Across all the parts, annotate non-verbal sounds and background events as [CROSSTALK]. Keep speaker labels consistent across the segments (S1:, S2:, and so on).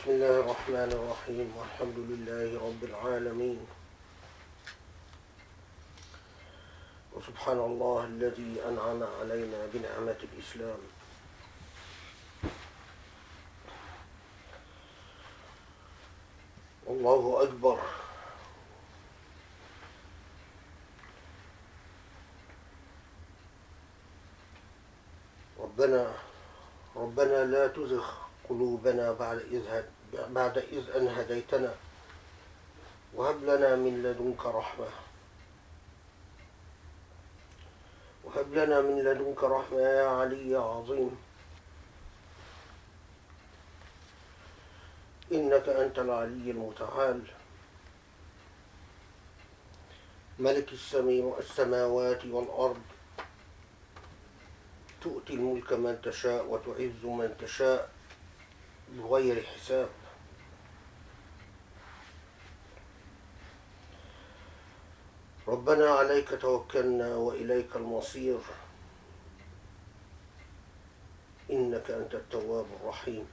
S1: بسم الله الرحمن الرحيم والحمد لله رب العالمين. وسبحان الله الذي أنعم علينا بنعمة الإسلام. الله أكبر. ربنا ربنا لا تزغ. قلوبنا بعد إذ بعد إذ أن هديتنا. وهب لنا من لدنك رحمة. وهب لنا من لدنك رحمة يا علي يا عظيم. إنك أنت العلي المتعال. ملك السماوات والأرض. تؤتي الملك من تشاء وتعز من تشاء. بغير حساب ربنا عليك توكلنا وإليك المصير. إنك أنت التواب الرحيم.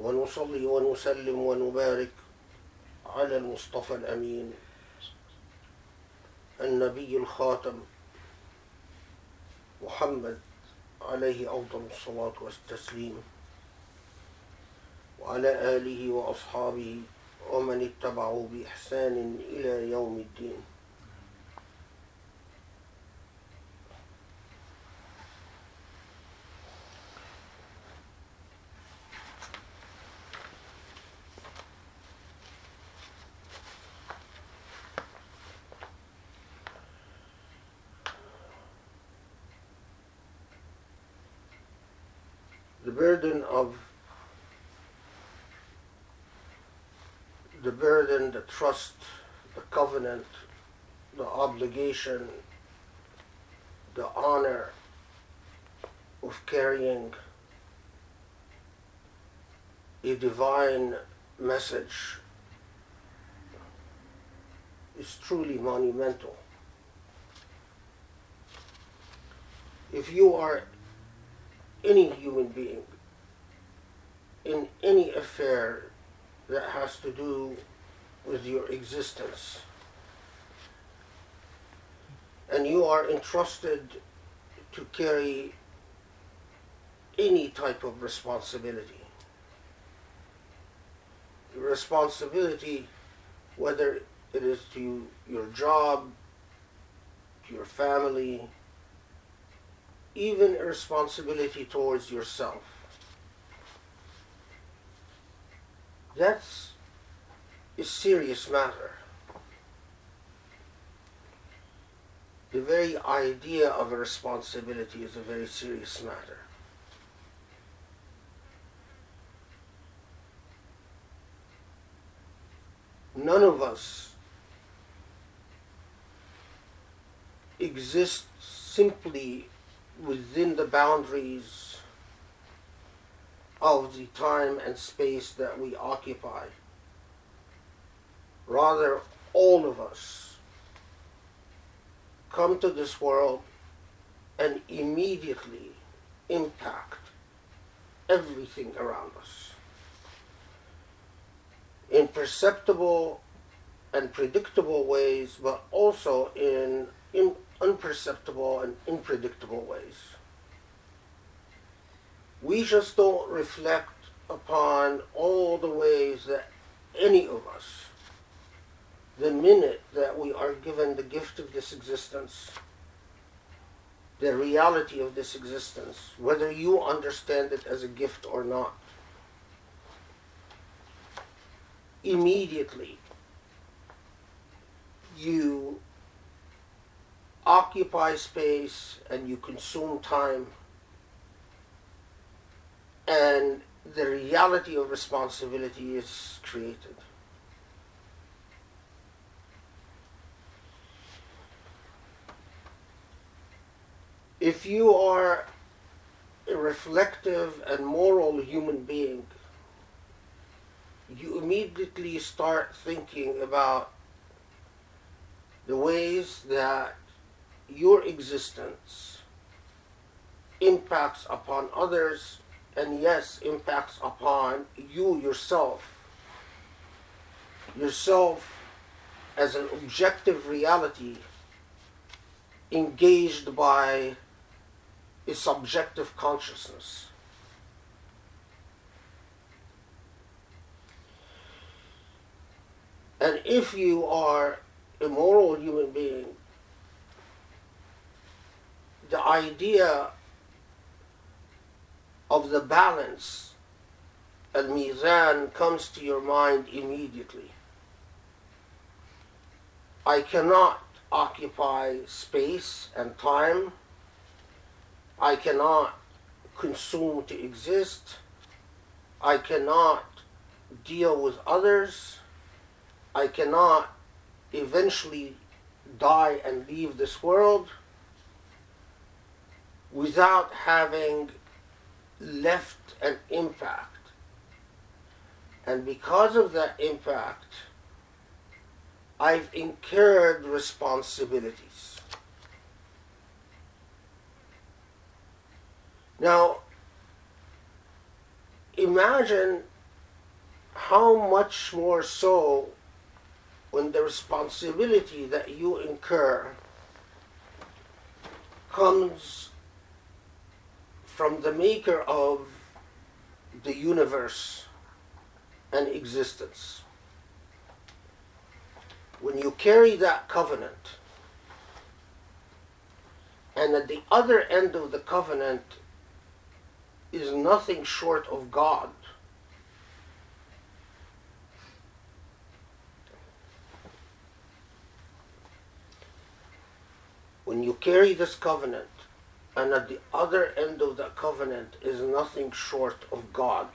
S1: ونصلي ونسلم ونبارك على المصطفى الأمين. النبي الخاتم. محمد عليه أفضل الصلاة والتسليم وعلى آله وأصحابه ومن اتبعوا بإحسان إلى يوم الدين. The burden of the burden, the trust, the covenant, the obligation, the honor of carrying a divine message is truly monumental. If you are any human being in any affair that has to do with your existence. And you are entrusted to carry any type of responsibility. Responsibility, whether it is to your job, to your family, even a responsibility towards yourself. That's a serious matter. The very idea of a responsibility is a very serious matter. None of us exists simply within the boundaries of the time and space that we occupy. Rather, all of us come to this world and immediately impact everything around us in perceptible and predictable ways, but also in, unperceptible and unpredictable ways. We just don't reflect upon all the ways that any of us, the minute that we are given the gift of this existence, the reality of this existence, whether you understand it as a gift or not, immediately you occupy space and you consume time and the reality of responsibility is created. If you are a reflective and moral human being, you immediately start thinking about the ways that your existence impacts upon others and yes, impacts upon you yourself. Yourself as an objective reality engaged by a subjective consciousness. And if you are a moral human being, the idea of the balance al mizan comes to your mind immediately. I cannot occupy space and time. I cannot consume to exist. I cannot deal with others. I cannot eventually die and leave this world without having left an impact. And because of that impact, I've incurred responsibilities. Now, imagine how much more so when the responsibility that you incur comes from the maker of the universe and existence. When you carry that covenant, and at the other end of the covenant is nothing short of God. When you carry this covenant, and at the other end of that covenant is nothing short of God.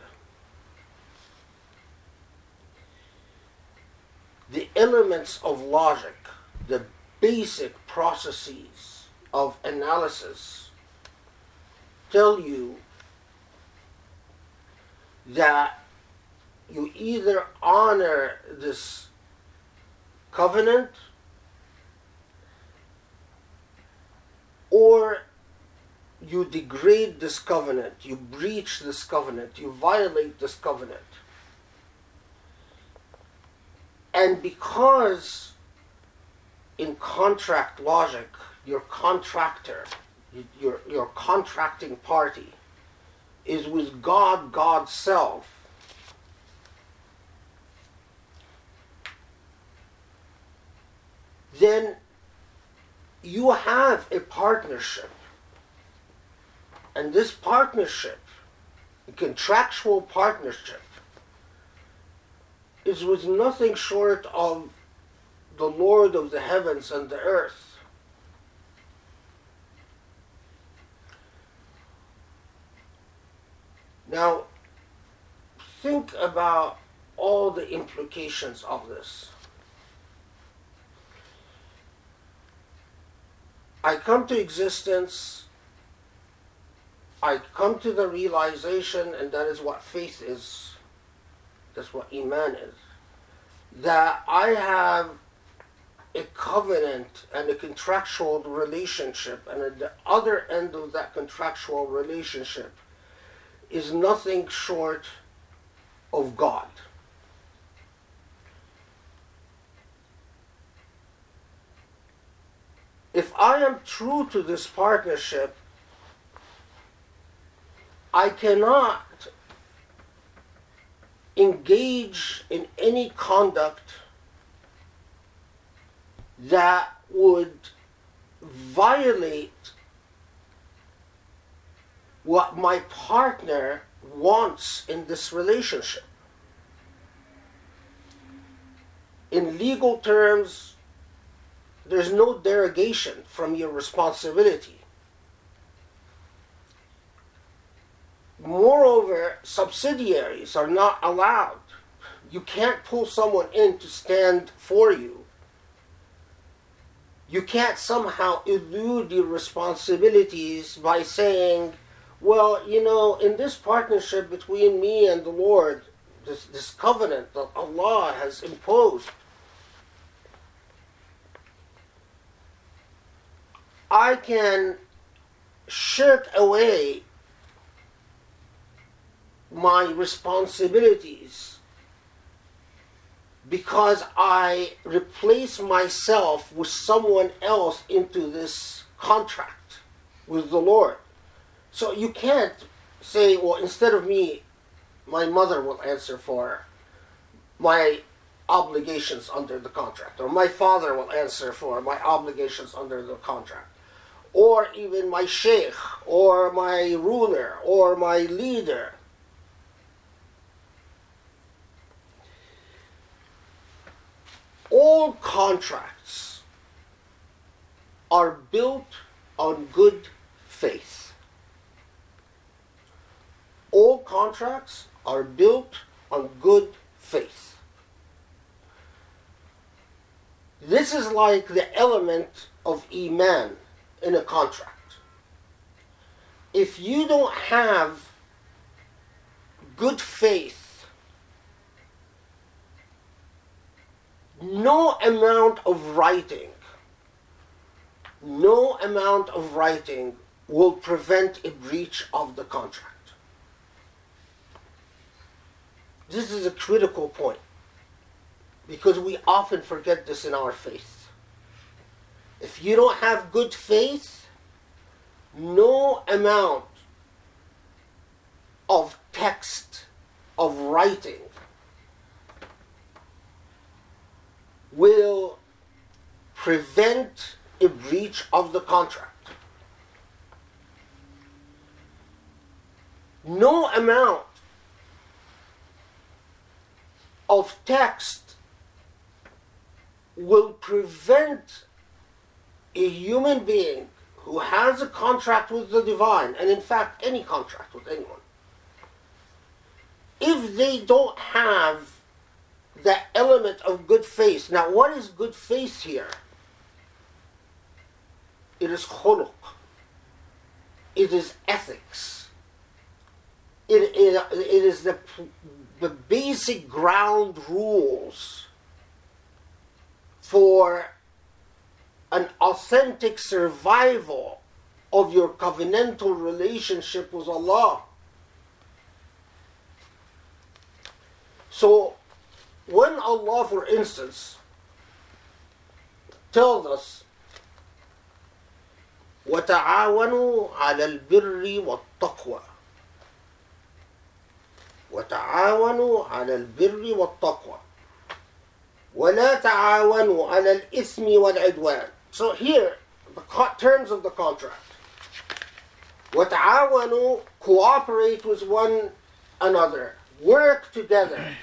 S1: The elements of logic, the basic processes of analysis, tell you that you either honor this covenant or you degrade this covenant, you breach this covenant, you violate this covenant. And because in contract logic, your contractor, your, your contracting party, is with God, God's self, then you have a partnership and this partnership, contractual partnership, is with nothing short of the Lord of the heavens and the earth. Now, think about all the implications of this. I come to existence I come to the realization, and that is what faith is, that's what Iman is, that I have a covenant and a contractual relationship, and at the other end of that contractual relationship is nothing short of God. If I am true to this partnership, I cannot engage in any conduct that would violate what my partner wants in this relationship. In legal terms, there's no derogation from your responsibility. Moreover, subsidiaries are not allowed. You can't pull someone in to stand for you. You can't somehow elude your responsibilities by saying, well, you know, in this partnership between me and the Lord, this, this covenant that Allah has imposed, I can shirk away my responsibilities because I replace myself with someone else into this contract with the Lord. So you can't say, well, instead of me, my mother will answer for my obligations under the contract, or my father will answer for my obligations under the contract, or even my sheikh, or my ruler, or my leader. All contracts are built on good faith. All contracts are built on good faith. This is like the element of Iman in a contract. If you don't have good faith, no amount of writing, no amount of writing will prevent a breach of the contract. This is a critical point because we often forget this in our faith. If you don't have good faith, no amount of text, of writing, will prevent a breach of the contract. No amount of text will prevent a human being who has a contract with the divine, and in fact, any contract with anyone, if they don't have that element of good faith. Now, what is good faith here? It is khuluq. It is ethics. It, it, it is the, the basic ground rules for an authentic survival of your covenantal relationship with Allah. So, when Allah, for instance, tells us, وتعاونوا على البر والتقوى وتعاونوا على البر والتقوى ولا تعاونوا على الإثم والعدوان So here, the terms of the contract. وتعاونوا cooperate with one another. Work together.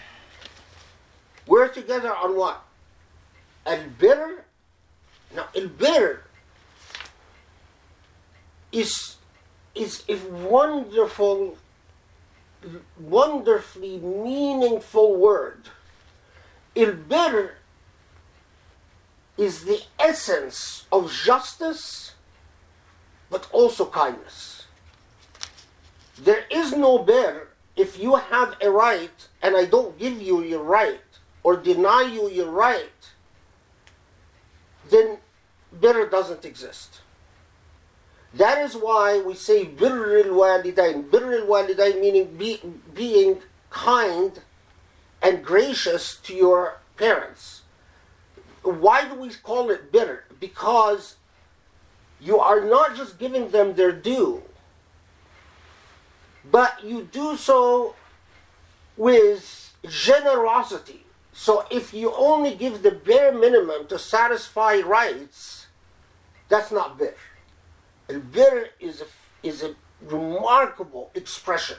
S1: We're together on what? And bitter? Now, and bitter is, is a wonderful, wonderfully meaningful word. And is the essence of justice, but also kindness. There is no bir if you have a right and I don't give you your right or deny you your right, then bir doesn't exist. That is why we say birr al-walidain. Birr al-walidain meaning be, being kind and gracious to your parents. Why do we call it bitter? Because you are not just giving them their due, but you do so with generosity. So if you only give the bare minimum to satisfy rights, that's not bir. And bir is a, is a remarkable expression.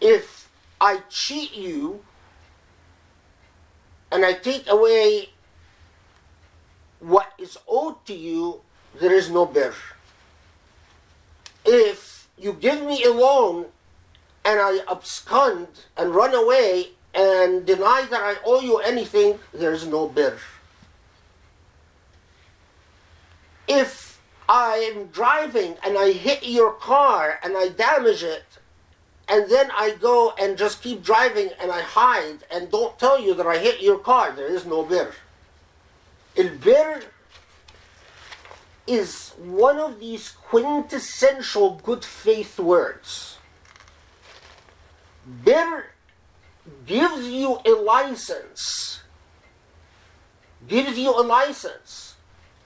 S1: If I cheat you and I take away what is owed to you, there is no bir. If you give me a loan and I abscond and run away and deny that I owe you anything, there is no bir. If I am driving and I hit your car and I damage it, and then I go and just keep driving and I hide and don't tell you that I hit your car, there is no bir. El bir is one of these quintessential good faith words. Bir gives you a license, gives you a license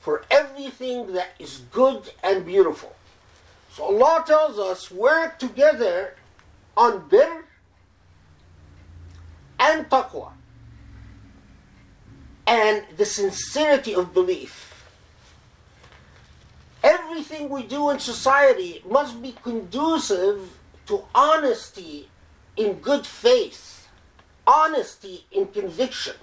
S1: for everything that is good and beautiful. So Allah tells us work together on bir and taqwa and the sincerity of belief. Everything we do in society must be conducive to honesty in good faith, honesty in conviction.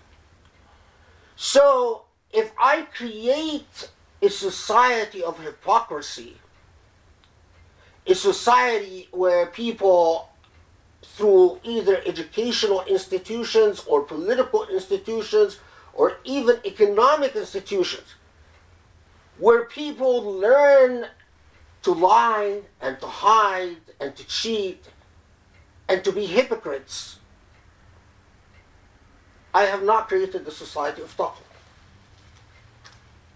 S1: So, if I create a society of hypocrisy, a society where people, through either educational institutions or political institutions or even economic institutions, where people learn to lie and to hide and to cheat and to be hypocrites, I have not created the society of taqwa.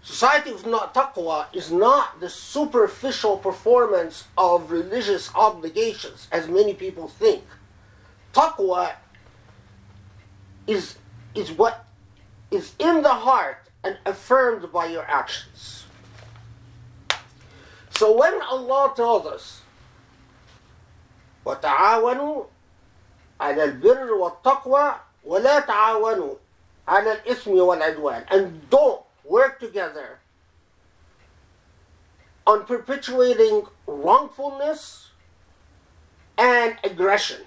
S1: Society of not taqwa is not the superficial performance of religious obligations, as many people think. Taqwa is, is what is in the heart and affirmed by your actions. So when Allah tells us, وتعاونوا على البر والتقوى ولا تعاونوا على الإثم والعدوان and don't work together on perpetuating wrongfulness and aggression.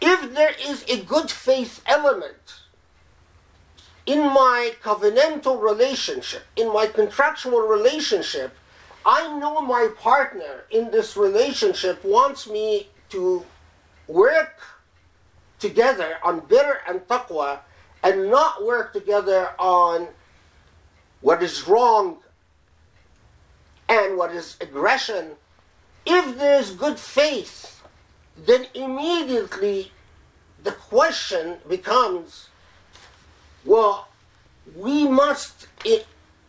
S1: If there is a good faith element in my covenantal relationship, in my contractual relationship, I know my partner in this relationship wants me to work together on bir and taqwa and not work together on what is wrong and what is aggression. If there is good faith, then immediately the question becomes well, we must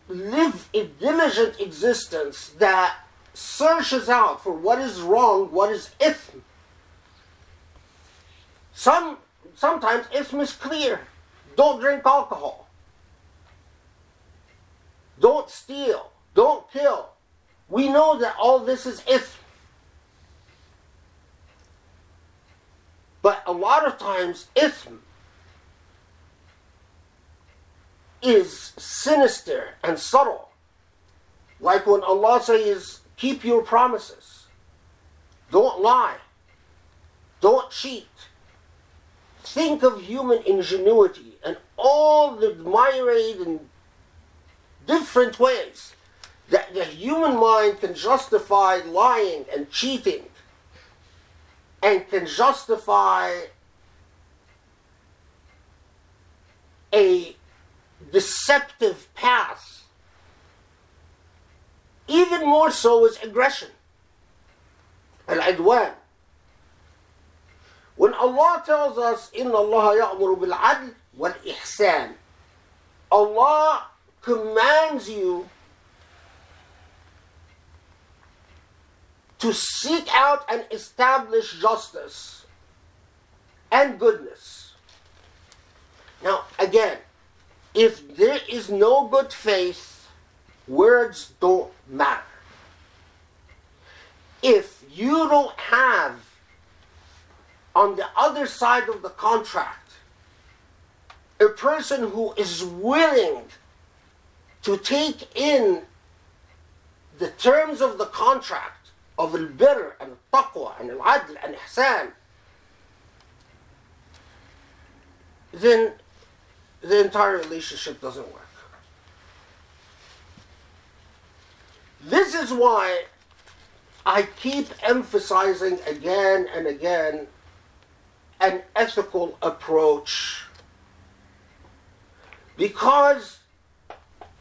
S1: live a diligent existence that searches out for what is wrong, what is ithm. Some sometimes ithm is clear. Don't drink alcohol. Don't steal. Don't kill. We know that all this is ithm. But a lot of times, ithm is sinister and subtle. Like when Allah says, keep your promises. Don't lie. Don't cheat. Think of human ingenuity and all the myriad and different ways that the human mind can justify lying and cheating and can justify a deceptive path. Even more so is aggression. Al-adwan. When Allah tells us, إِنَّ اللَّهَ يَأْمُرُ بِالْعَدْلِ وَالْإِحْسَانِ Allah commands you to seek out and establish justice and goodness. Now, again, if there is no good faith, words don't matter. If you don't have on the other side of the contract a person who is willing to take in the terms of the contract of al-birr and taqwa and al-adl and ihsan, then the entire relationship doesn't work. This is why I keep emphasizing again and again an ethical approach. Because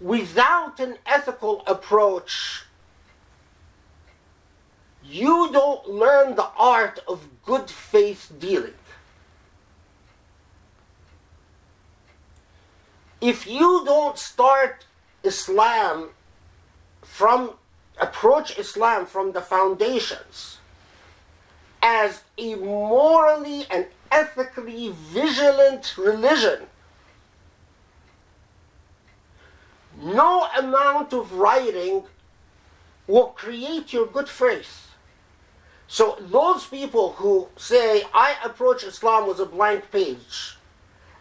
S1: without an ethical approach, you don't learn the art of good faith dealing. if you don't start Islam from approach Islam from the foundations as a morally and ethically vigilant religion. No amount of writing will create your good faith. So those people who say, I approach Islam with a blank page,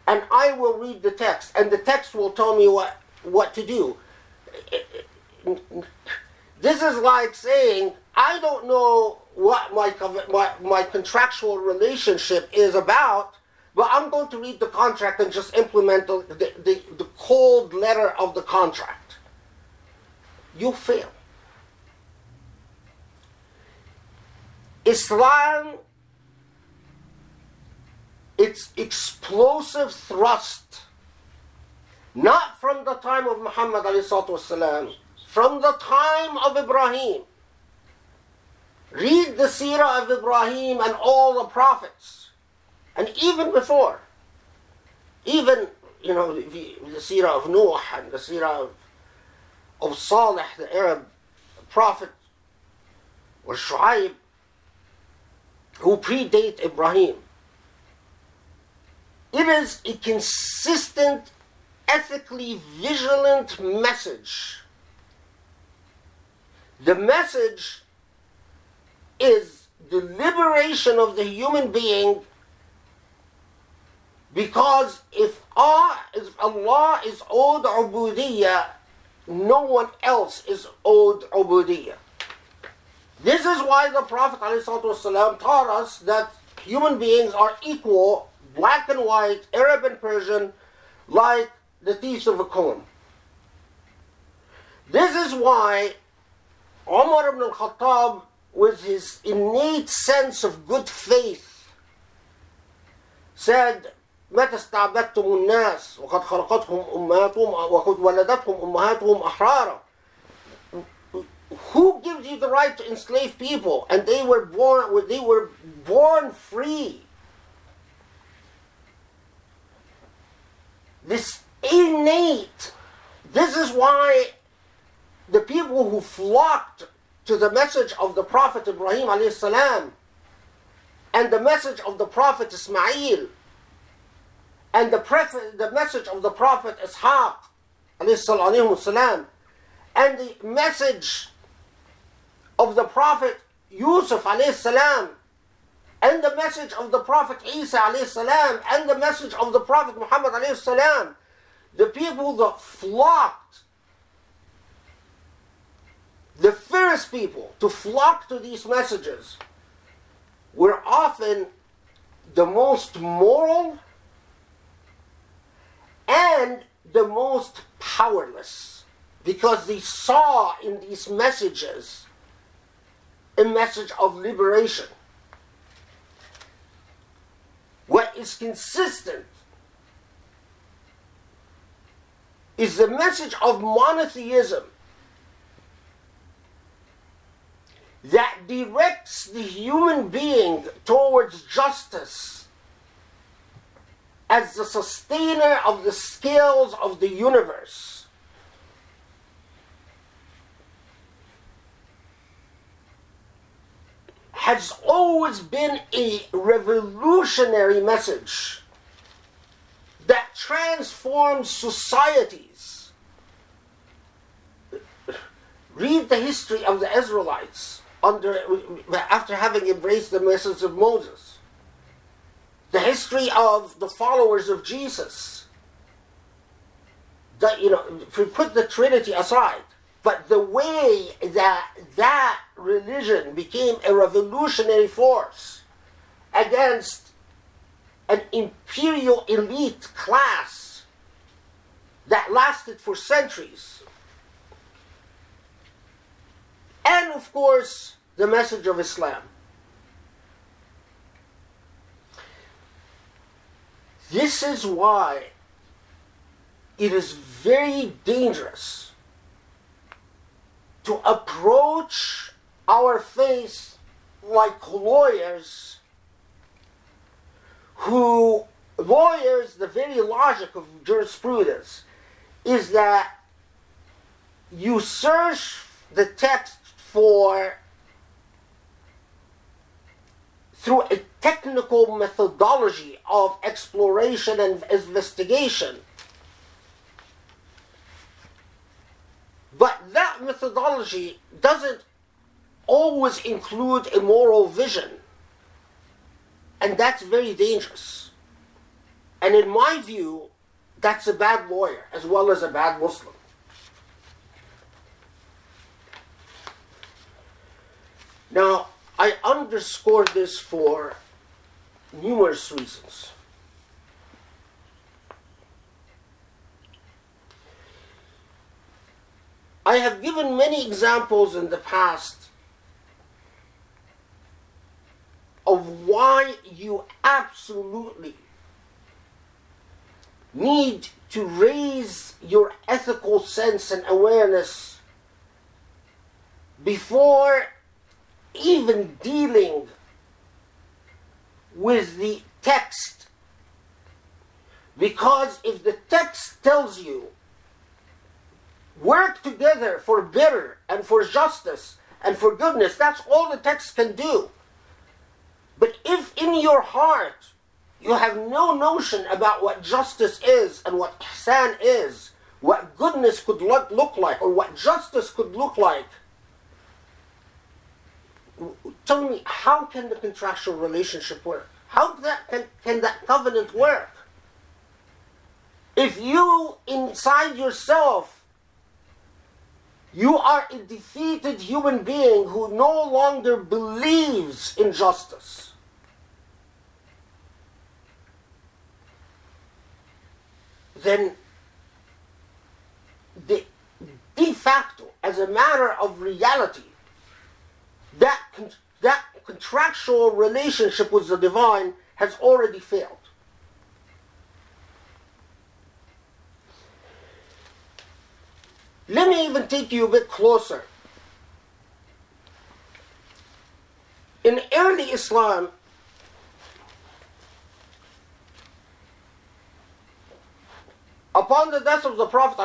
S1: and I will read the text, and the text will tell me what, what to do. This is like saying, I don't know what my, my, my contractual relationship is about, but I'm going to read the contract and just implement the, the, the, the cold letter of the contract. You fail. Islam, its explosive thrust, not from the time of Muhammad والسلام, from the time of Ibrahim. Read the seerah of Ibrahim and all the prophets, and even before, even you know the, the seerah of Noah and the seerah of, of Salih, the Arab prophet, or Shu'aib, who predate Ibrahim. It is a consistent, ethically vigilant message. The message is the liberation of the human being because if Allah is owed ubudiyah, no one else is owed ubudiyah. This is why the Prophet ﷺ taught us that human beings are equal, black and white, Arab and Persian, like the teeth of a comb. This is why Umar ibn al-Khattab, with his innate sense of good faith, said, متى استعبدتم الناس وقد خلقتهم أمهاتهم وقد ولدتهم أمهاتهم أحرارا who gives you the right to enslave people? And they were born they were born free. This innate this is why the people who flocked to the message of the Prophet Ibrahim salam and the message of the Prophet Ismail and the, pref- the message of the Prophet Ishaq salam and the message of the Prophet Yusuf salam, and the message of the Prophet Isa salam, and the message of the Prophet Muhammad salam, the people that flocked, the first people to flock to these messages were often the most moral and the most powerless because they saw in these messages a message of liberation. What is consistent is the message of monotheism that directs the human being towards justice as the sustainer of the scales of the universe. has always been a revolutionary message that transforms societies. Read the history of the Israelites under, after having embraced the message of Moses. The history of the followers of Jesus. That you know, if we put the Trinity aside, but the way that that religion became a revolutionary force against an imperial elite class that lasted for centuries. And of course, the message of Islam. This is why it is very dangerous to approach our faith like lawyers who lawyers the very logic of jurisprudence is that you search the text for through a technical methodology of exploration and investigation. But that methodology doesn't always include a moral vision. And that's very dangerous. And in my view, that's a bad lawyer as well as a bad Muslim. Now, I underscore this for numerous reasons. I have given many examples in the past of why you absolutely need to raise your ethical sense and awareness before even dealing with the text. Because if the text tells you, work together for better and for justice and for goodness, that's all the text can do. But if in your heart you have no notion about what justice is and what ihsan is, what goodness could look, look like, or what justice could look like, tell me, how can the contractual relationship work? How that, can, can that covenant work? If you, inside yourself, you are a defeated human being who no longer believes in justice. Then, de, de facto, as a matter of reality, that, that contractual relationship with the divine has already failed. Let me even take you a bit closer. In early Islam, upon the death of the Prophet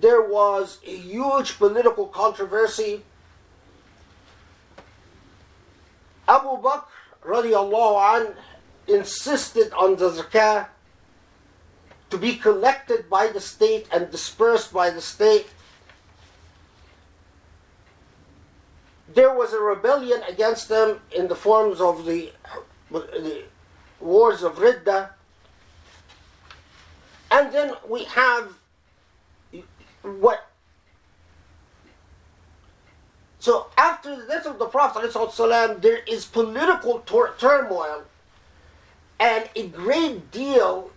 S1: there was a huge political controversy. Abu Bakr radiallahu an insisted on the zakah to be collected by the state and dispersed by the state. There was a rebellion against them in the forms of the, the wars of Ridda. And then we have what? So after the death of the Prophet ﷺ, there is political tur- turmoil and a great deal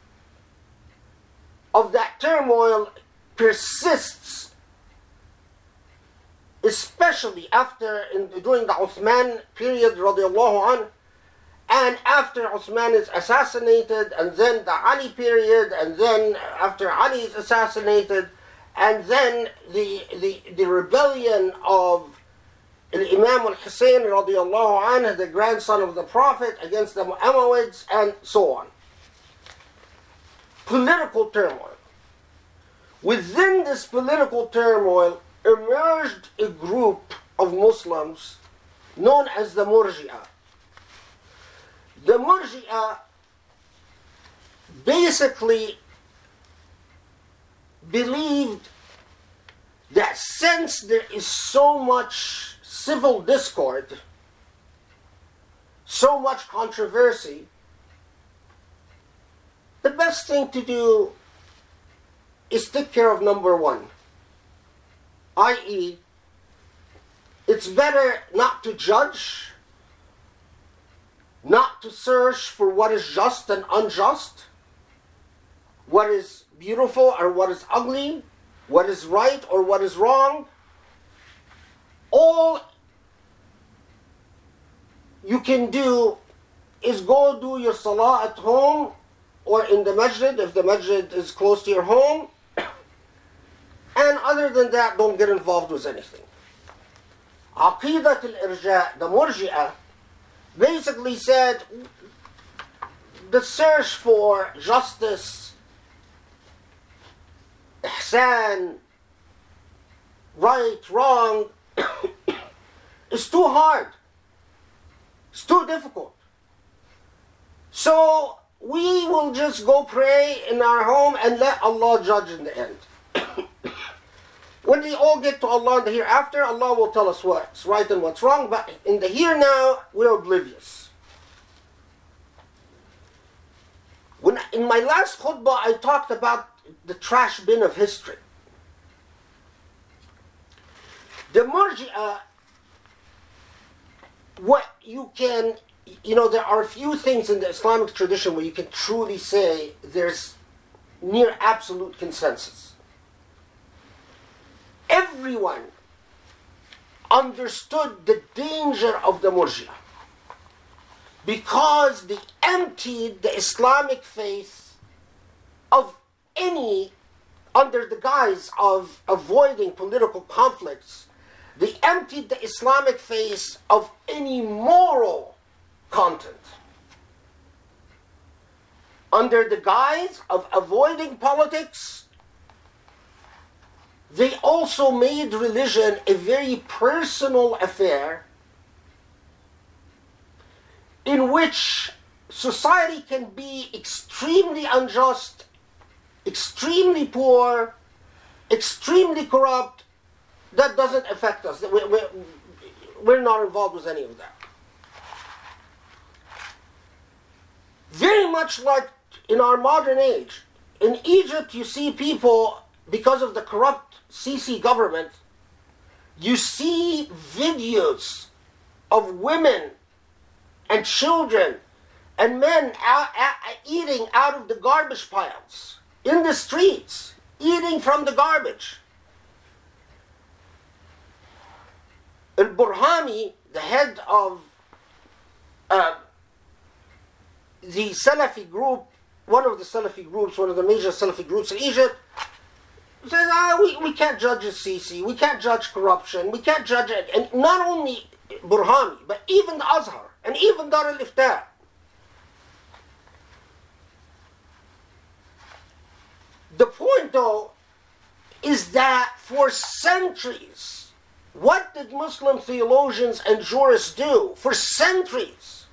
S1: of that turmoil persists, especially after in, during the Uthman period, radiallahu anh, and after Uthman is assassinated, and then the Ali period, and then after Ali is assassinated, and then the, the, the rebellion of Imam al-Hussein radiallahu anhu, the grandson of the Prophet, against the Umayyads, and so on. Political turmoil. Within this political turmoil emerged a group of Muslims known as the Murji'ah. The Murji'ah basically believed that since there is so much civil discord, so much controversy, the best thing to do is take care of number one, i.e., it's better not to judge, not to search for what is just and unjust, what is beautiful or what is ugly, what is right or what is wrong. All you can do is go do your salah at home or in the masjid if the masjid is close to your home. [COUGHS] And other than that, don't get involved with anything. Aqidat al-Irja, the Murji'ah, basically said the search for justice ihsan, right, wrong, [COUGHS] is too hard. It's too difficult. So we will just go pray in our home and let Allah judge in the end. [COUGHS] when we all get to Allah in the hereafter, Allah will tell us what's right and what's wrong, but in the here now, we're oblivious. When in my last khutbah, I talked about the trash bin of history. The Murji'ah, what you can, you know, there are a few things in the Islamic tradition where you can truly say there's near absolute consensus. Everyone understood the danger of the Murji'ah because they emptied the Islamic faith of any, under the guise of avoiding political conflicts, they emptied the Islamic face of any moral content. Under the guise of avoiding politics, they also made religion a very personal affair in which society can be extremely unjust, extremely poor, extremely corrupt. That doesn't affect us. We're, not involved with any of that. Very much like in our modern age, in Egypt, you see people, because of the corrupt Sisi government, you see videos of women and children and men out, out, eating out of the garbage piles in the streets, eating from the garbage. Al Burhami, the head of uh, the Salafi group, one of the Salafi groups, one of the major Salafi groups in Egypt, says, ah, we, we can't judge Sisi, we can't judge corruption, we can't judge it. And not only Burhami, but even the Azhar and even Dar al Ifta. The point, though, is that for centuries, what did Muslim theologians and jurists do? For centuries,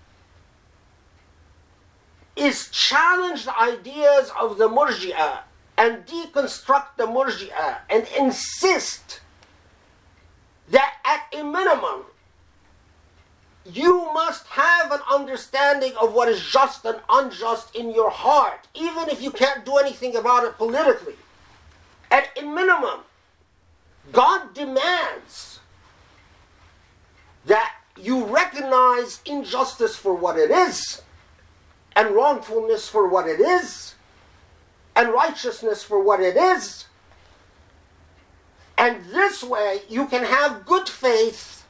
S1: is challenge the ideas of the Murji'ah and deconstruct the Murji'ah and insist that at a minimum you must have an understanding of what is just and unjust in your heart, even if you can't do anything about it politically. At a minimum, God demands that you recognize injustice for what it is, and wrongfulness for what it is, and righteousness for what it is. And this way, you can have good faith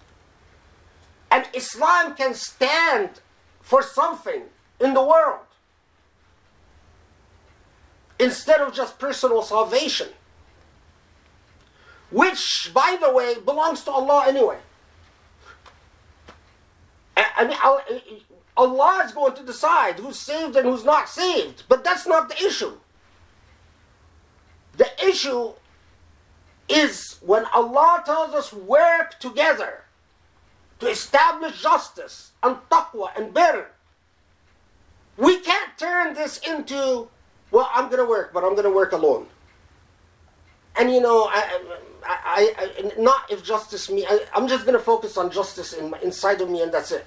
S1: and Islam can stand for something in the world instead of just personal salvation, which, by the way, belongs to Allah anyway. I mean, Allah is going to decide who's saved and who's not saved, but that's not the issue. The issue is when Allah tells us work together to establish justice and taqwa and better. We can't turn this into, well, I'm going to work, but I'm going to work alone. And you know, I, I, I not if justice me, I, am just going to focus on justice in, inside of me and that's it.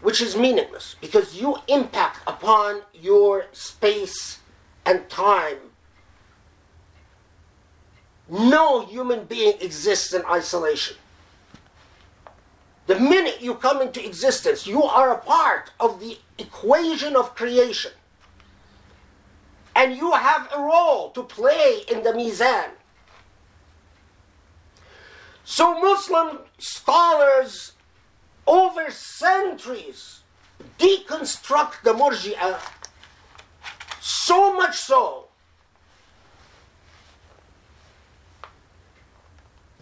S1: Which is meaningless because you impact upon your space and time. No human being exists in isolation. The minute you come into existence, you are a part of the equation of creation. And you have a role to play in the Mizan. So Muslim scholars over centuries deconstruct the Murji'ah so much so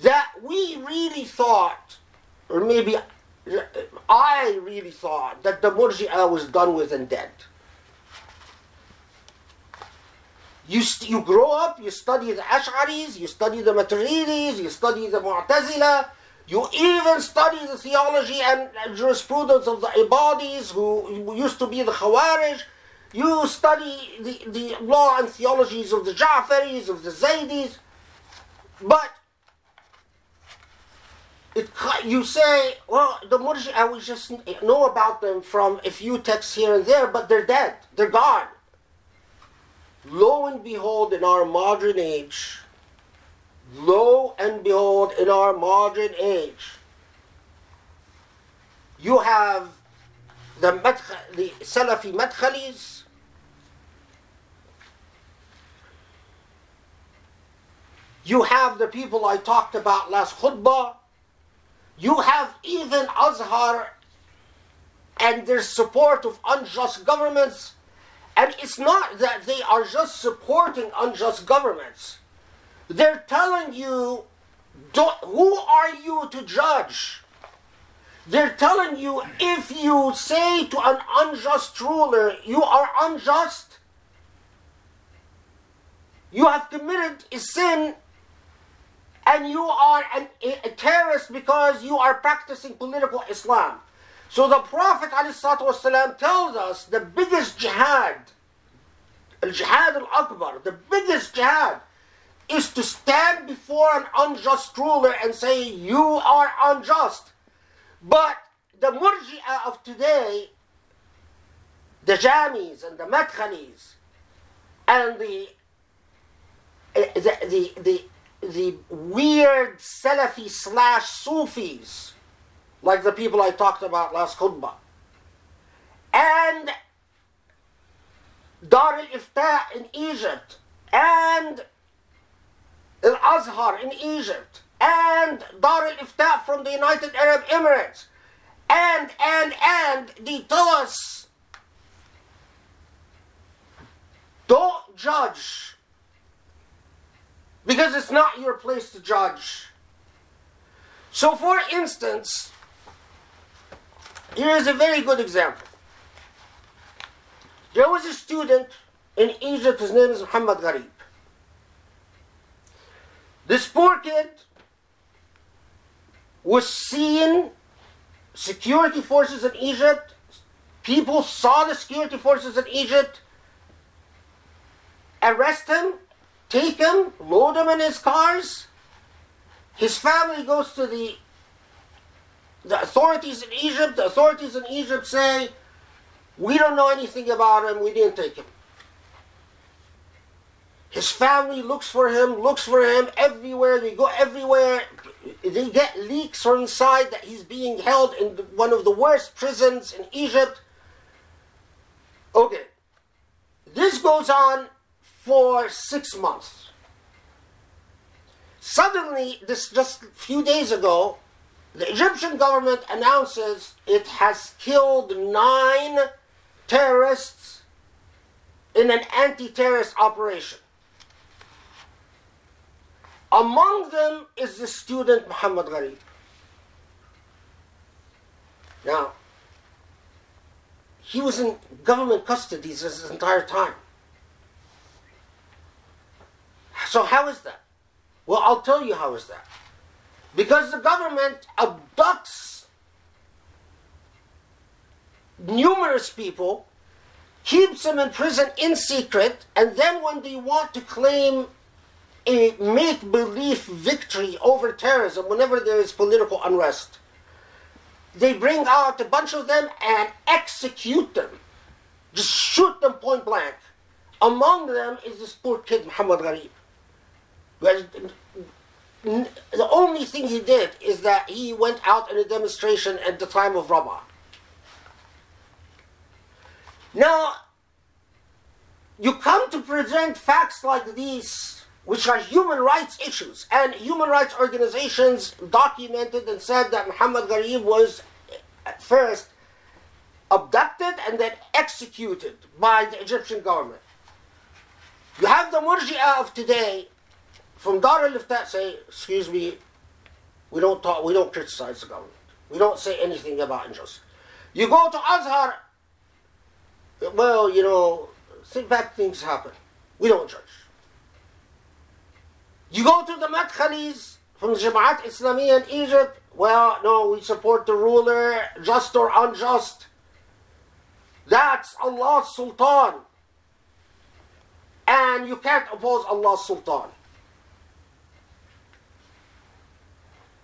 S1: that we really thought or maybe I really thought that the Murji'ah was done with and dead. You, st- you grow up, you study the Ash'aris, you study the Maturidis, you study the Mu'tazila, You even study the theology and jurisprudence of the Ibadis, who used to be the Khawarij. You study the, the law and theologies of the Ja'faris, of the Zaydis. But it, you say, well, the Murji'ah, we just know about them from a few texts here and there, but they're dead. They're gone. Lo and behold, in our modern age, Lo and behold, in our modern age, you have the, the Salafi Madkhalis, you have the people I talked about last khutbah, you have even Azhar and their support of unjust governments. And it's not that they are just supporting unjust governments. They're telling you, who are you to judge? They're telling you if you say to an unjust ruler, you are unjust, you have committed a sin and you are an, a terrorist because you are practicing political Islam. So the Prophet ﷺ tells us the biggest jihad, al jihad al akbar, the biggest jihad is to stand before an unjust ruler and say, You are unjust. But the murji'ah of today, the Jamis and the Madkhalis, and the, eh, the, the, the, the weird Salafi slash Sufis, like the people I talked about last khutbah, and Dar al Ifta in Egypt, and Al Azhar in Egypt, and Dar al Ifta from the United Arab Emirates, and, and, and they tell us don't judge because it's not your place to judge. So, for instance, here is a very good example. There was a student in Egypt, his name is Muhammad Gharib. This poor kid was seen, security forces in Egypt, people saw the security forces in Egypt, arrest him, take him, load him in his cars. His family goes to the the authorities in Egypt. The authorities in Egypt say, "We don't know anything about him. We didn't take him." His family looks for him, looks for him everywhere. They go everywhere. They get leaks from inside that he's being held in one of the worst prisons in Egypt. Okay. This goes on for six months. Suddenly, this just a few days ago, the Egyptian government announces it has killed nine terrorists in an anti terrorist operation. Among them is the student Muhammad Gharib. Now, he was in government custody this entire time. So, how is that? Well, I'll tell you how is that. Because the government abducts numerous people, keeps them in prison in secret, and then when they want to claim a make believe victory over terrorism whenever there is political unrest. They bring out a bunch of them and execute them, just shoot them point blank. Among them is this poor kid, Muhammad Gharib. The only thing he did is that he went out in a demonstration at the time of Rabah. Now, you come to present facts like these which are human rights issues. And human rights organizations documented and said that Muhammad Gharib was at first abducted and then executed by the Egyptian government. You have the Murji'ah of today from Dar al Ifta say, excuse me, we don't talk, we don't criticize the government. We don't say anything about injustice. You go to Azhar, well, you know, bad things happen. We don't judge. You go to the Madkhalis from the Jama'at in Egypt, well, no, we support the ruler, just or unjust. That's Allah's sultan. And you can't oppose Allah's sultan.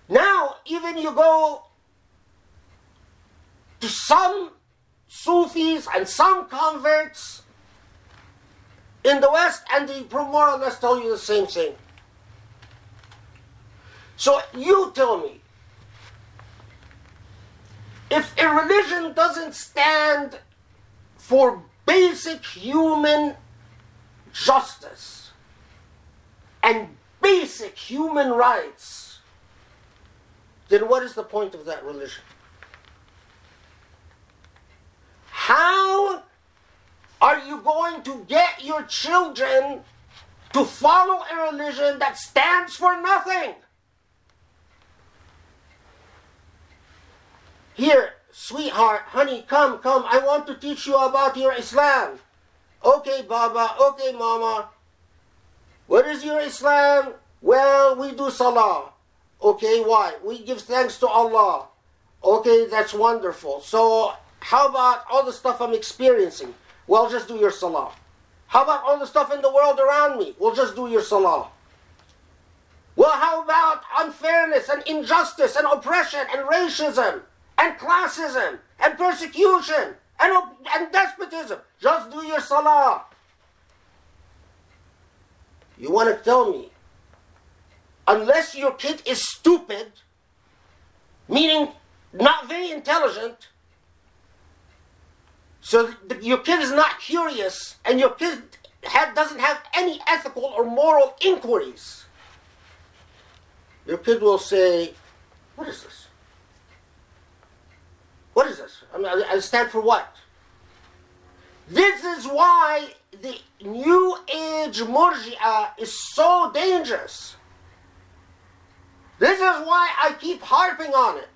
S1: Now, even you go to some Sufis and some converts in the West, and they more or less tell you the same thing. So you tell me, if a religion doesn't stand for basic human justice and basic human rights, then what is the point of that religion? How are you going to get your children to follow a religion that stands for nothing? Here, sweetheart, honey, come, come, I want to teach you about your Islam. Okay, Baba, okay, Mama. What is your Islam? Well, we do Salah. Okay, why? We give thanks to Allah. Okay, that's wonderful. So, how about all the stuff I'm experiencing? Well, just do your Salah. How about all the stuff in the world around me? Well, just do your Salah. Well, how about unfairness and injustice and oppression and racism and classism and persecution and, and despotism? Just do your Salah. You want to tell me unless your kid is stupid, meaning not very intelligent, so your kid is not curious, and your kid have, doesn't have any ethical or moral inquiries, your kid will say, What is this? What is this? I, mean, I stand for what? This is why the New Age Murji'ah is so dangerous. This is why I keep harping on it.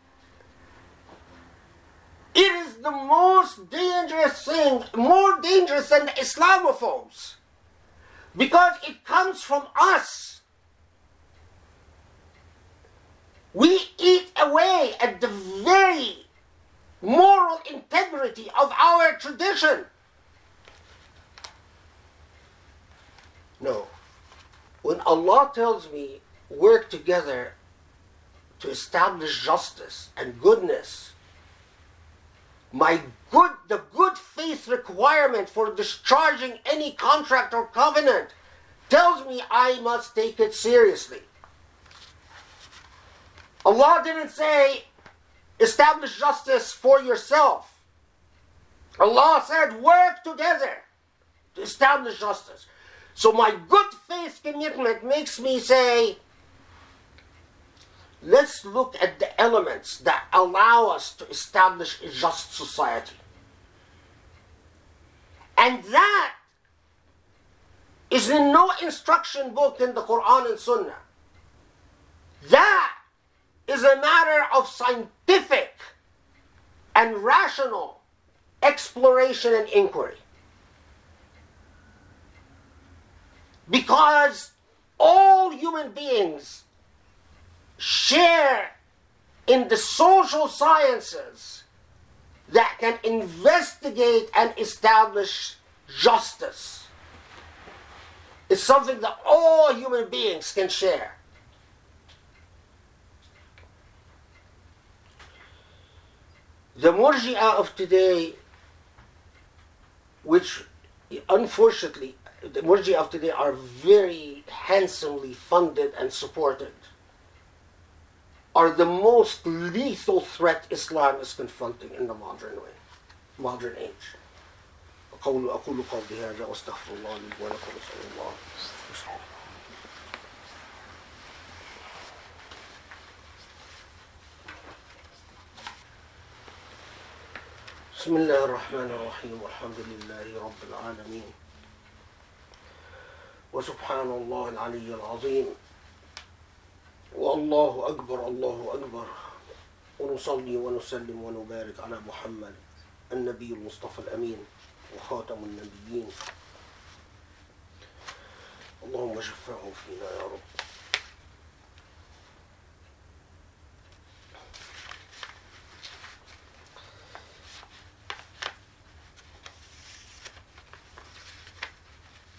S1: It is the most dangerous thing, more dangerous than the Islamophobes, because it comes from us. We eat away at the very moral integrity of our tradition. No. When Allah tells me work together to establish justice and goodness. My good, the good faith requirement for discharging any contract or covenant tells me I must take it seriously. Allah didn't say, establish justice for yourself. Allah said, work together to establish justice. So my good faith commitment makes me say, let's look at the elements that allow us to establish a just society. And that is in no instruction book in the Quran and Sunnah. That is a matter of scientific and rational exploration and inquiry. Because all human beings share in the social sciences that can investigate and establish justice. It's something that all human beings can share. The Murji'ah of today, which unfortunately, the Murji'ah of today are very handsomely funded and supported are the most lethal threat Islam is confronting in the modern way, modern age. أقول أقول قولي هذا وأستغفر الله لي ولكم نسأل الله بسم الله الرحمن الرحيم والحمد لله رب العالمين وسبحان الله العلي العظيم والله أكبر الله أكبر. ونصلي ونسلم ونبارك على محمد النبي المصطفى الأمين وخاتم النبيين. اللهم شفعه فينا يا رب.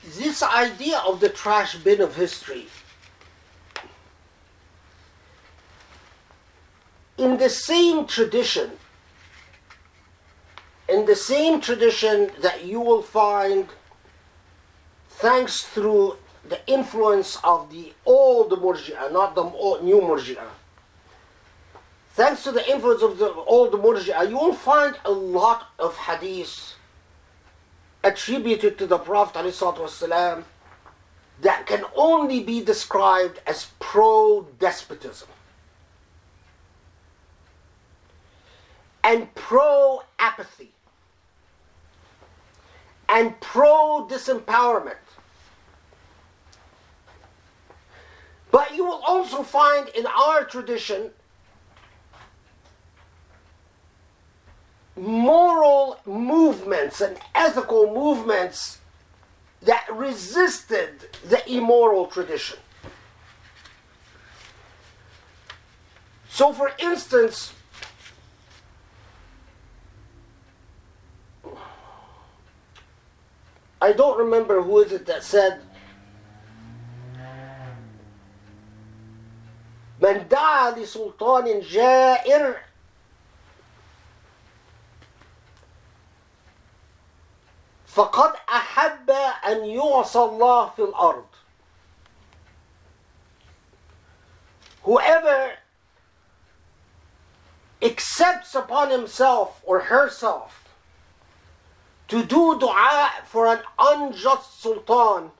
S1: This idea of the trash bin of history in the same tradition, in the same tradition that you will find, thanks through the influence of the old Murji'ah, not the new Murji'ah, thanks to the influence of the old Murji'ah, you will find a lot of hadiths attributed to the Prophet ﷺ that can only be described as pro despotism and pro apathy and pro disempowerment. But you will also find in our tradition moral movements and ethical movements that resisted the immoral tradition. So, for instance, I don't remember who is it that said, من دعا لسلطان جائر فقد أحب أن يعصى الله في الأرض Whoever accepts upon himself or herself to do dua for an unjust sultan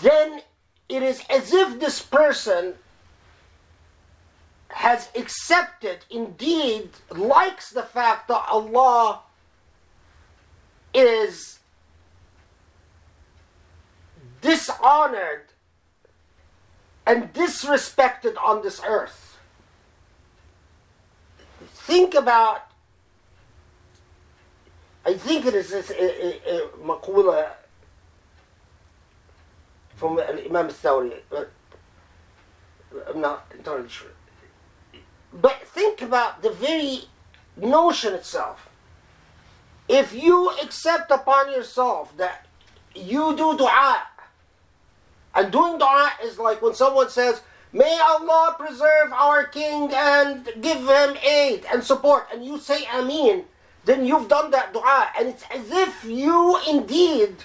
S1: then it is as if this person has accepted, indeed, likes the fact that Allah is dishonored and disrespected on this earth. Think about, I think it is this maqula from Imam Thawri, but I'm not entirely sure. But think about the very notion itself. If you accept upon yourself that you do dua, and doing dua is like when someone says, May Allah preserve our king and give him aid and support, and you say Ameen, then you've done that dua, and it's as if you indeed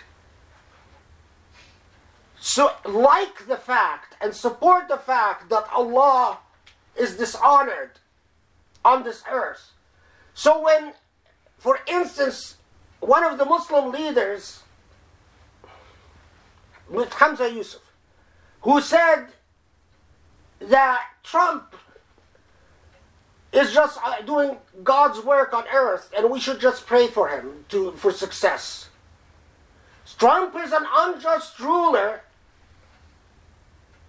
S1: so like the fact and support the fact that Allah is dishonored on this earth. So when, for instance, one of the Muslim leaders, with Hamza Yusuf, who said that Trump is just uh, doing God's work on earth and we should just pray for him to, for success. Trump is an unjust ruler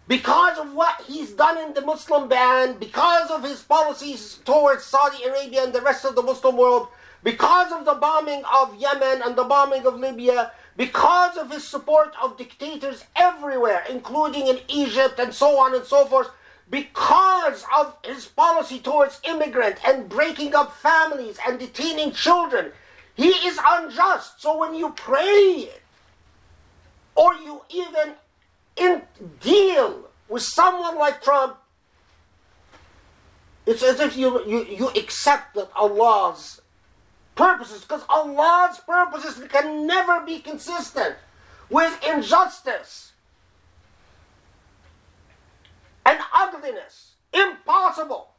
S1: because of what he's done in the Muslim ban, because of his policies towards Saudi Arabia and the rest of the Muslim world, because of the bombing of Yemen and the bombing of Libya, because of his support of dictators everywhere, including in Egypt and so on and so forth, because of his policy towards immigrant and breaking up families and detaining children, he is unjust. So when you pray or you even in deal with someone like Trump, it's as if you, you, you accept that Allah's purposes, because Allah's purposes can never be consistent with injustice and ugliness. Impossible.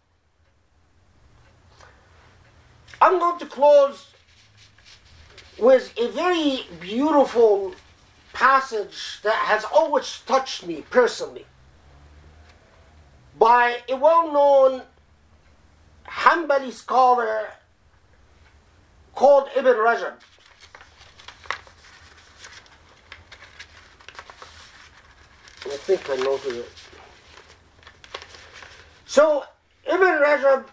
S1: I'm going to close with a very beautiful passage that has always touched me personally by a well known Hanbali scholar called Ibn Rajab. I think I noted it. So, Ibn Rajab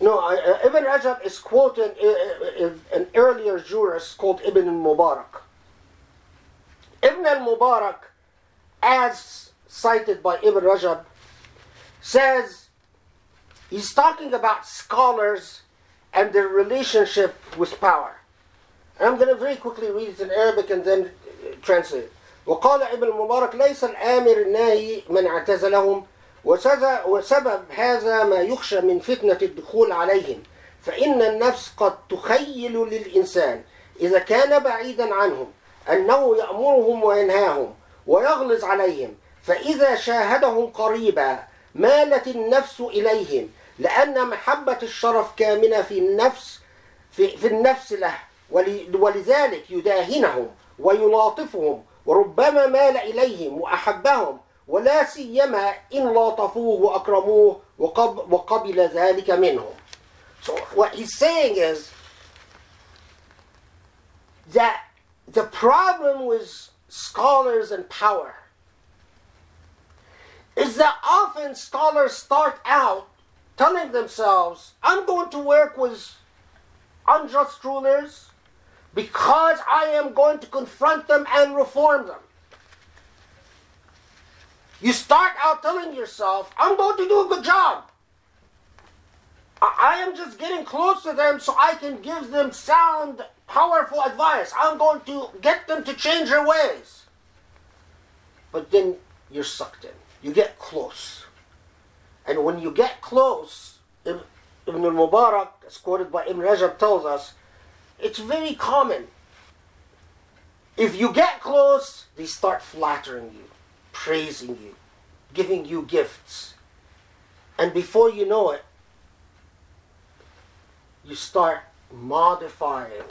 S1: No, uh, Ibn Rajab is quoted in, an earlier jurist called Ibn Mubarak. Ibn al-Mubarak, as cited by Ibn Rajab, says He's talking about scholars and their relationship with power. I'm going to very quickly read it in Arabic and then translate it. وقال ابن المبارك ليس الآمر الناهي من اعتزلهم وسبب هذا ما يخشى من فتنة الدخول عليهم فإن النفس قد تخيل للإنسان إذا كان بعيدا عنهم أنه يأمرهم وينهاهم ويغلظ عليهم فإذا شاهدهم قريبا مالت النفس إليهم لأن محبة الشرف كامنة في النفس في, في النفس له ولذلك يداهنهم ويلاطفهم وربما مال إليهم وأحبهم ولا سيما إن لاطفوه وأكرموه وقبل ذلك منهم. So what he's saying is that the problem with scholars and power is that often scholars start out telling themselves, I'm going to work with unjust rulers because I am going to confront them and reform them. You start out telling yourself, I'm going to do a good job. I am just getting close to them so I can give them sound, powerful advice. I'm going to get them to change their ways. But then you're sucked in. You get close. And when you get close, Ibn al-Mubarak, as quoted by Ibn Rajab, tells us, it's very common. If you get close, they start flattering you, praising you, giving you gifts. And before you know it, you start modifying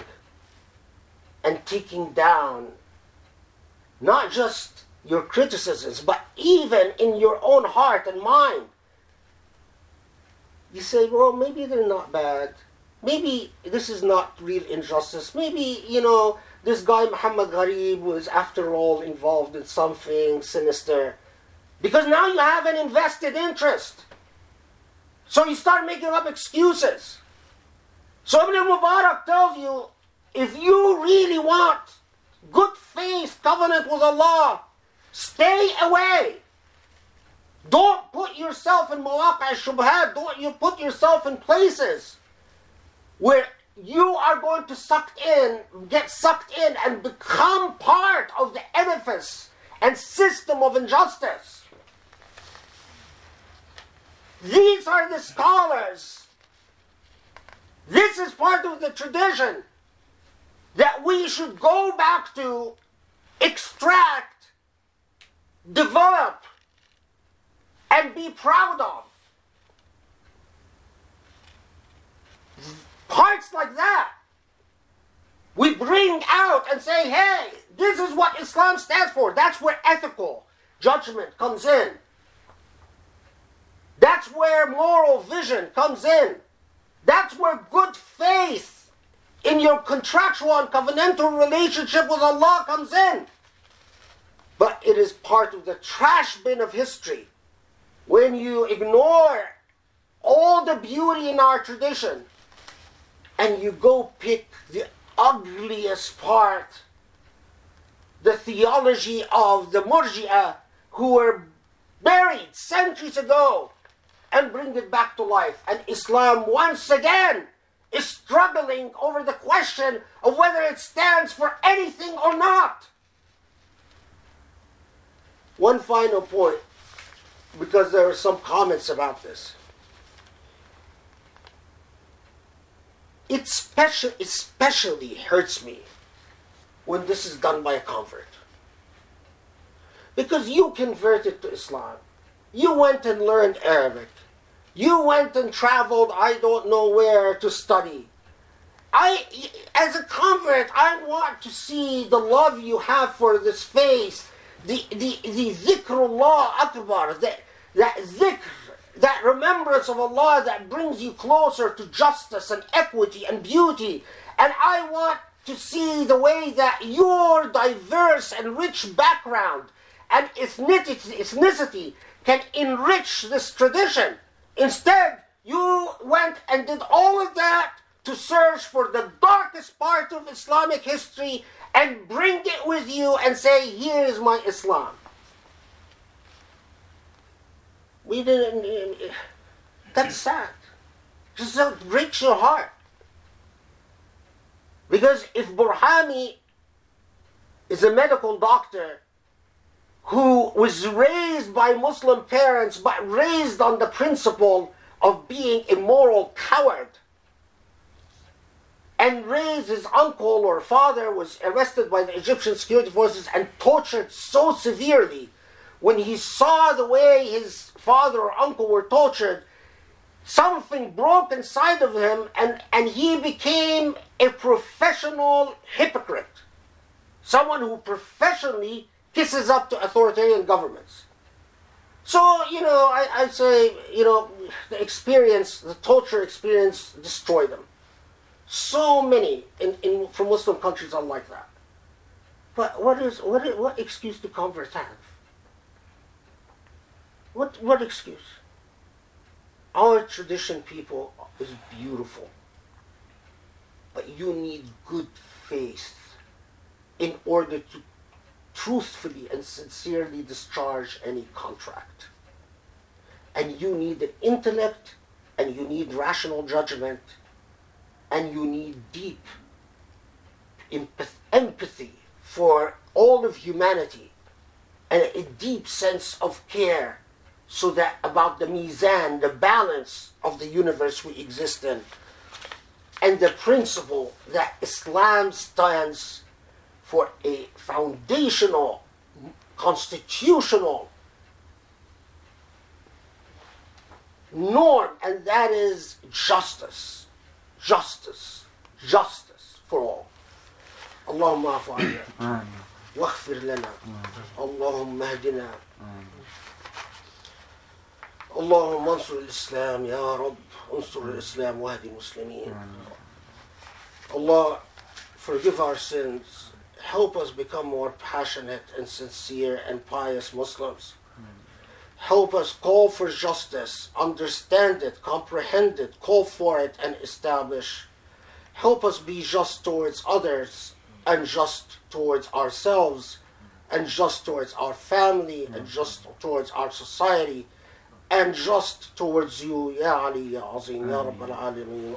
S1: and taking down not just your criticisms, but even in your own heart and mind. You say, well, maybe they're not bad. Maybe this is not real injustice. Maybe, you know, this guy Muhammad Gharib was, after all, involved in something sinister. Because now you have an invested interest. So you start making up excuses. So Ibn Mubarak tells you if you really want good faith covenant with Allah, stay away. Don't put yourself in mawaqa shubhat. Don't you put yourself in places where you are going to suck in, get sucked in, and become part of the edifice and system of injustice. These are the scholars. This is part of the tradition that we should go back to, extract, develop, and be proud of. Parts like that. We bring out and say, hey, this is what Islam stands for. That's where ethical judgment comes in. That's where moral vision comes in. That's where good faith in your contractual and covenantal relationship with Allah comes in. But it is part of the trash bin of history when you ignore all the beauty in our tradition and you go pick the ugliest part, the theology of the Murji'ah who were buried centuries ago, and bring it back to life. And Islam, once again, is struggling over the question of whether it stands for anything or not. One final point, because there are some comments about this. It special, especially hurts me when this is done by a convert. Because you converted to Islam. You went and learned Arabic. You went and traveled, I don't know where, to study. I, as a convert, I want to see the love you have for this faith, the, the, the zikrullah akbar, that, that zikr, that remembrance of Allah that brings you closer to justice and equity and beauty. And I want to see the way that your diverse and rich background and ethnicity, can enrich this tradition. Instead, you went and did all of that to search for the darkest part of Islamic history and bring it with you and say, Here is my Islam. We didn't. Uh, that's sad. Just it breaks your heart. Because if Burhami is a medical doctor who was raised by Muslim parents but raised on the principle of being a moral coward, and raised his uncle or father was arrested by the Egyptian security forces and tortured so severely when he saw the way his father or uncle were tortured something broke inside of him and, and he became a professional hypocrite someone who professionally kisses up to authoritarian governments so you know I, I say you know the experience the torture experience destroyed them so many in, in from Muslim countries are like that. But what is what is, what excuse do converts have? What what excuse? Our tradition, people, is beautiful, but you need good faith in order to truthfully and sincerely discharge any contract. And you need an intellect, and you need rational judgment and you need deep empathy for all of humanity and a deep sense of care so that about the mizan, the balance of the universe we exist in, and the principle that Islam stands for a foundational, constitutional norm, and that is justice justice justice for all اللهم اعف عنا واغفر لنا اللهم اهدنا اللهم انصر الاسلام يا رب انصر الاسلام واهد المسلمين Allah forgive our sins help us become more passionate and sincere and pious Muslims Help us call for justice, understand it, comprehend it, call for it, and establish. Help us be just towards others and just towards ourselves and just towards our family and just towards our society and just towards you, Ya Ali, Ya Azim, Ya Rabbal Alameen,